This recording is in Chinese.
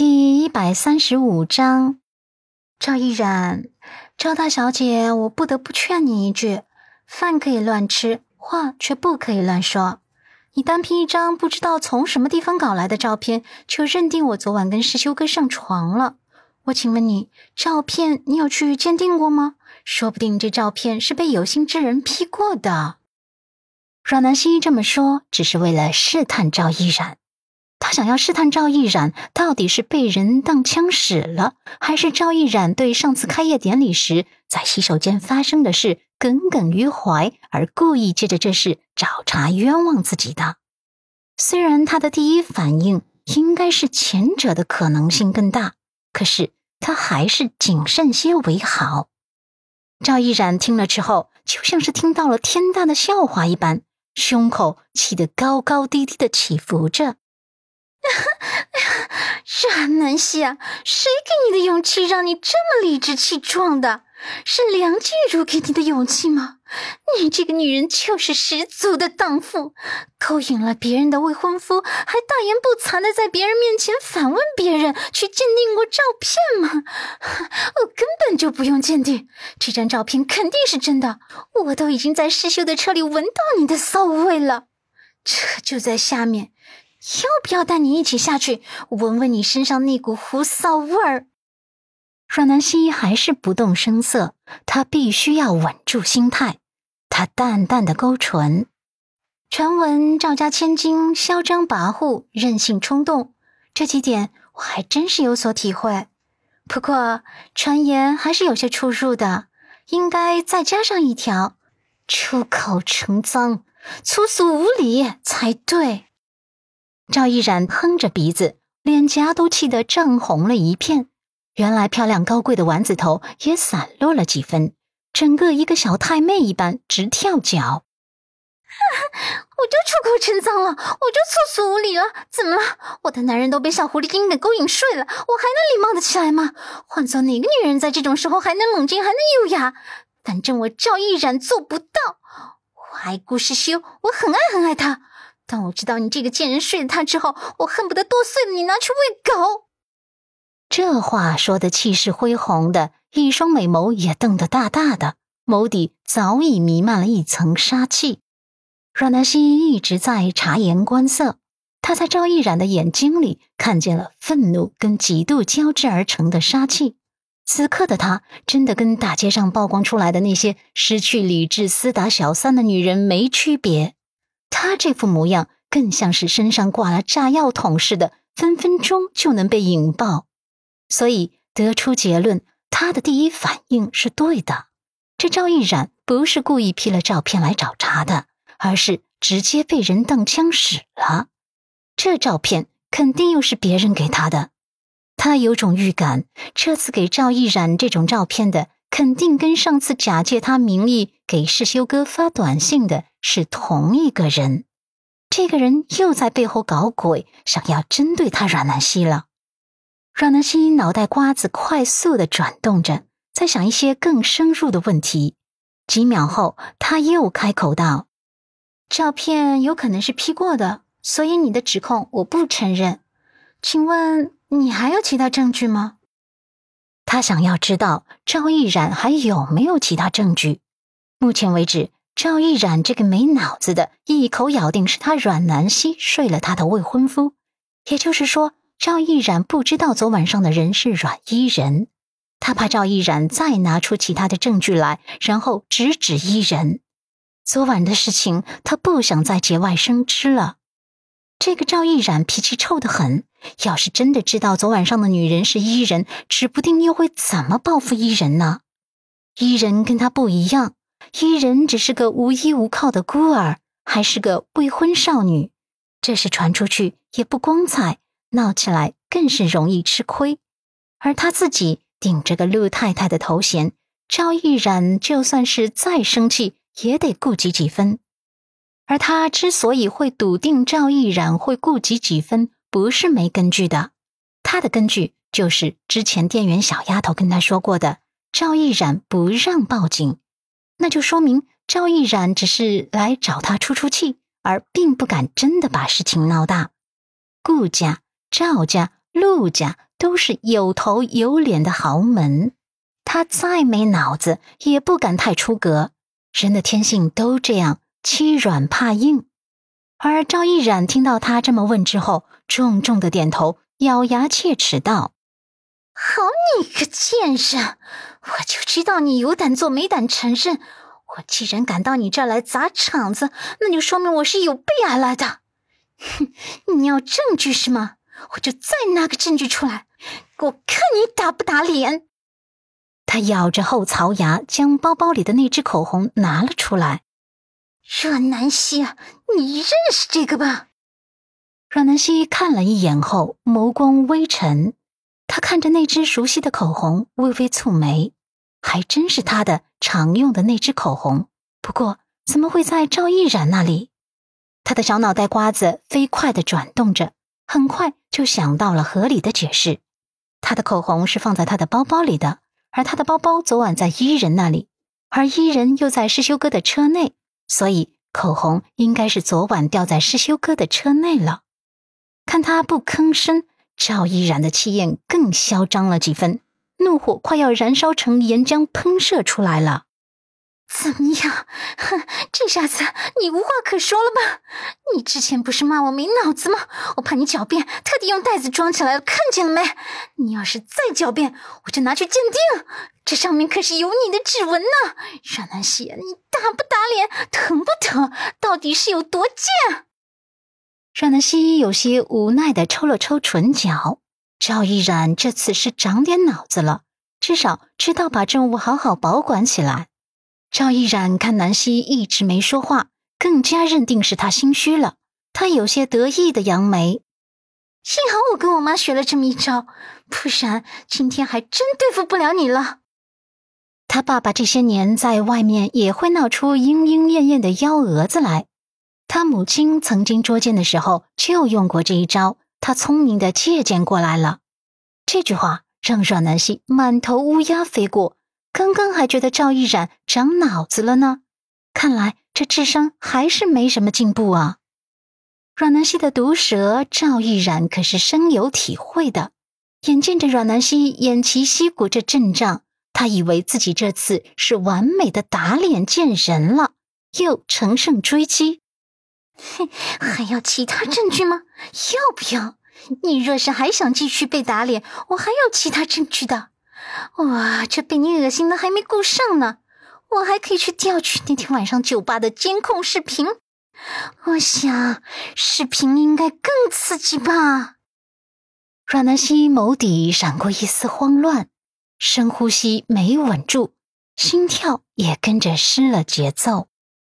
第一百三十五章，赵毅然，赵大小姐，我不得不劝你一句：饭可以乱吃，话却不可以乱说。你单凭一张不知道从什么地方搞来的照片，就认定我昨晚跟师修哥上床了？我请问你，照片你有去鉴定过吗？说不定这照片是被有心之人 P 过的。阮南希这么说，只是为了试探赵毅然。他想要试探赵毅然到底是被人当枪使了，还是赵毅然对上次开业典礼时在洗手间发生的事耿耿于怀，而故意借着这事找茬冤枉自己的。虽然他的第一反应应该是前者的可能性更大，可是他还是谨慎些为好。赵毅然听了之后，就像是听到了天大的笑话一般，胸口气得高高低低的起伏着。阮南希啊，谁给你的勇气让你这么理直气壮的？是梁静茹给你的勇气吗？你这个女人就是十足的荡妇，勾引了别人的未婚夫，还大言不惭的在别人面前反问别人去鉴定过照片吗？我根本就不用鉴定，这张照片肯定是真的。我都已经在师兄的车里闻到你的骚味了，车就在下面。要不要带你一起下去闻闻你身上那股狐骚味儿？阮南希还是不动声色，她必须要稳住心态。她淡淡的勾唇。传闻赵家千金嚣张跋扈、任性冲动，这几点我还真是有所体会。不过传言还是有些出入的，应该再加上一条：出口成脏、粗俗无礼才对。赵毅然哼着鼻子，脸颊都气得涨红了一片。原来漂亮高贵的丸子头也散落了几分，整个一个小太妹一般直跳脚。我就出口成脏了，我就粗俗无礼了，怎么了？我的男人都被小狐狸精给勾引睡了，我还能礼貌的起来吗？换做哪个女人在这种时候还能冷静，还能优雅？反正我赵毅然做不到。我爱顾世修，我很爱很爱他。当我知道你这个贱人睡了他之后，我恨不得剁碎了你拿去喂狗。这话说的气势恢宏的，一双美眸也瞪得大大的，眸底早已弥漫了一层杀气。阮南希一直在察言观色，他在赵毅然的眼睛里看见了愤怒跟嫉妒交织而成的杀气。此刻的他，真的跟大街上曝光出来的那些失去理智、厮打小三的女人没区别。他这副模样更像是身上挂了炸药桶似的，分分钟就能被引爆。所以得出结论，他的第一反应是对的。这赵毅然不是故意 P 了照片来找茬的，而是直接被人当枪使了。这照片肯定又是别人给他的。他有种预感，这次给赵毅然这种照片的，肯定跟上次假借他名义给世修哥发短信的。是同一个人，这个人又在背后搞鬼，想要针对他阮南希了。阮南希脑袋瓜子快速的转动着，在想一些更深入的问题。几秒后，他又开口道：“照片有可能是 P 过的，所以你的指控我不承认。请问你还有其他证据吗？”他想要知道赵毅然还有没有其他证据。目前为止。赵毅然这个没脑子的，一口咬定是他阮南希睡了他的未婚夫，也就是说，赵毅然不知道昨晚上的人是阮伊人。他怕赵毅然再拿出其他的证据来，然后直指伊人。昨晚的事情，他不想再节外生枝了。这个赵毅然脾气臭得很，要是真的知道昨晚上的女人是伊人，指不定又会怎么报复伊人呢？伊人跟他不一样。伊人只是个无依无靠的孤儿，还是个未婚少女，这事传出去也不光彩，闹起来更是容易吃亏。而他自己顶着个陆太太的头衔，赵毅然就算是再生气，也得顾及几分。而他之所以会笃定赵毅然会顾及几分，不是没根据的，他的根据就是之前店员小丫头跟他说过的：赵毅然不让报警。那就说明赵毅然只是来找他出出气，而并不敢真的把事情闹大。顾家、赵家、陆家都是有头有脸的豪门。他再没脑子，也不敢太出格。人的天性都这样，欺软怕硬。而赵毅然听到他这么问之后，重重的点头，咬牙切齿道：“好你个贱人！我就知道你有胆做没胆承认。我既然敢到你这儿来砸场子，那就说明我是有备而来的。哼，你要证据是吗？我就再拿个证据出来，我看你打不打脸！”他咬着后槽牙，将包包里的那支口红拿了出来。阮南希，你认识这个吧？阮南希看了一眼后，眸光微沉。她看着那只熟悉的口红，微微蹙眉，还真是她的常用的那只口红。不过，怎么会在赵毅然那里？他的小脑袋瓜子飞快的转动着，很快就想到了合理的解释：他的口红是放在他的包包里的。而他的包包昨晚在伊人那里，而伊人又在师修哥的车内，所以口红应该是昨晚掉在师修哥的车内了。看他不吭声，赵依然的气焰更嚣张了几分，怒火快要燃烧成岩浆喷射出来了。怎么样？哼，这下子你无话可说了吧？你之前不是骂我没脑子吗？我怕你狡辩，特地用袋子装起来了，看见了没？你要是再狡辩，我就拿去鉴定，这上面可是有你的指纹呢。阮南希，你打不打脸？疼不疼？到底是有多贱？阮南希有些无奈的抽了抽唇角。赵毅然这次是长点脑子了，至少知道把证物好好保管起来。赵毅然看南希一直没说话，更加认定是他心虚了。他有些得意的扬眉，幸好我跟我妈学了这么一招，不然今天还真对付不了你了。他爸爸这些年在外面也会闹出莺莺燕燕的幺蛾子来，他母亲曾经捉奸的时候就用过这一招，他聪明的借鉴过来了。这句话让阮南希满头乌鸦飞过。刚刚还觉得赵毅然长脑子了呢，看来这智商还是没什么进步啊。阮南希的毒舌，赵毅然可是深有体会的。眼见着阮南希偃旗息鼓这阵仗，他以为自己这次是完美的打脸见人了，又乘胜追击。哼，还要其他证据吗？要不要？你若是还想继续被打脸，我还有其他证据的。哇，这被你恶心的还没顾上呢，我还可以去调取那天晚上酒吧的监控视频。我想，视频应该更刺激吧。阮南希眸底闪过一丝慌乱，深呼吸没稳住，心跳也跟着失了节奏。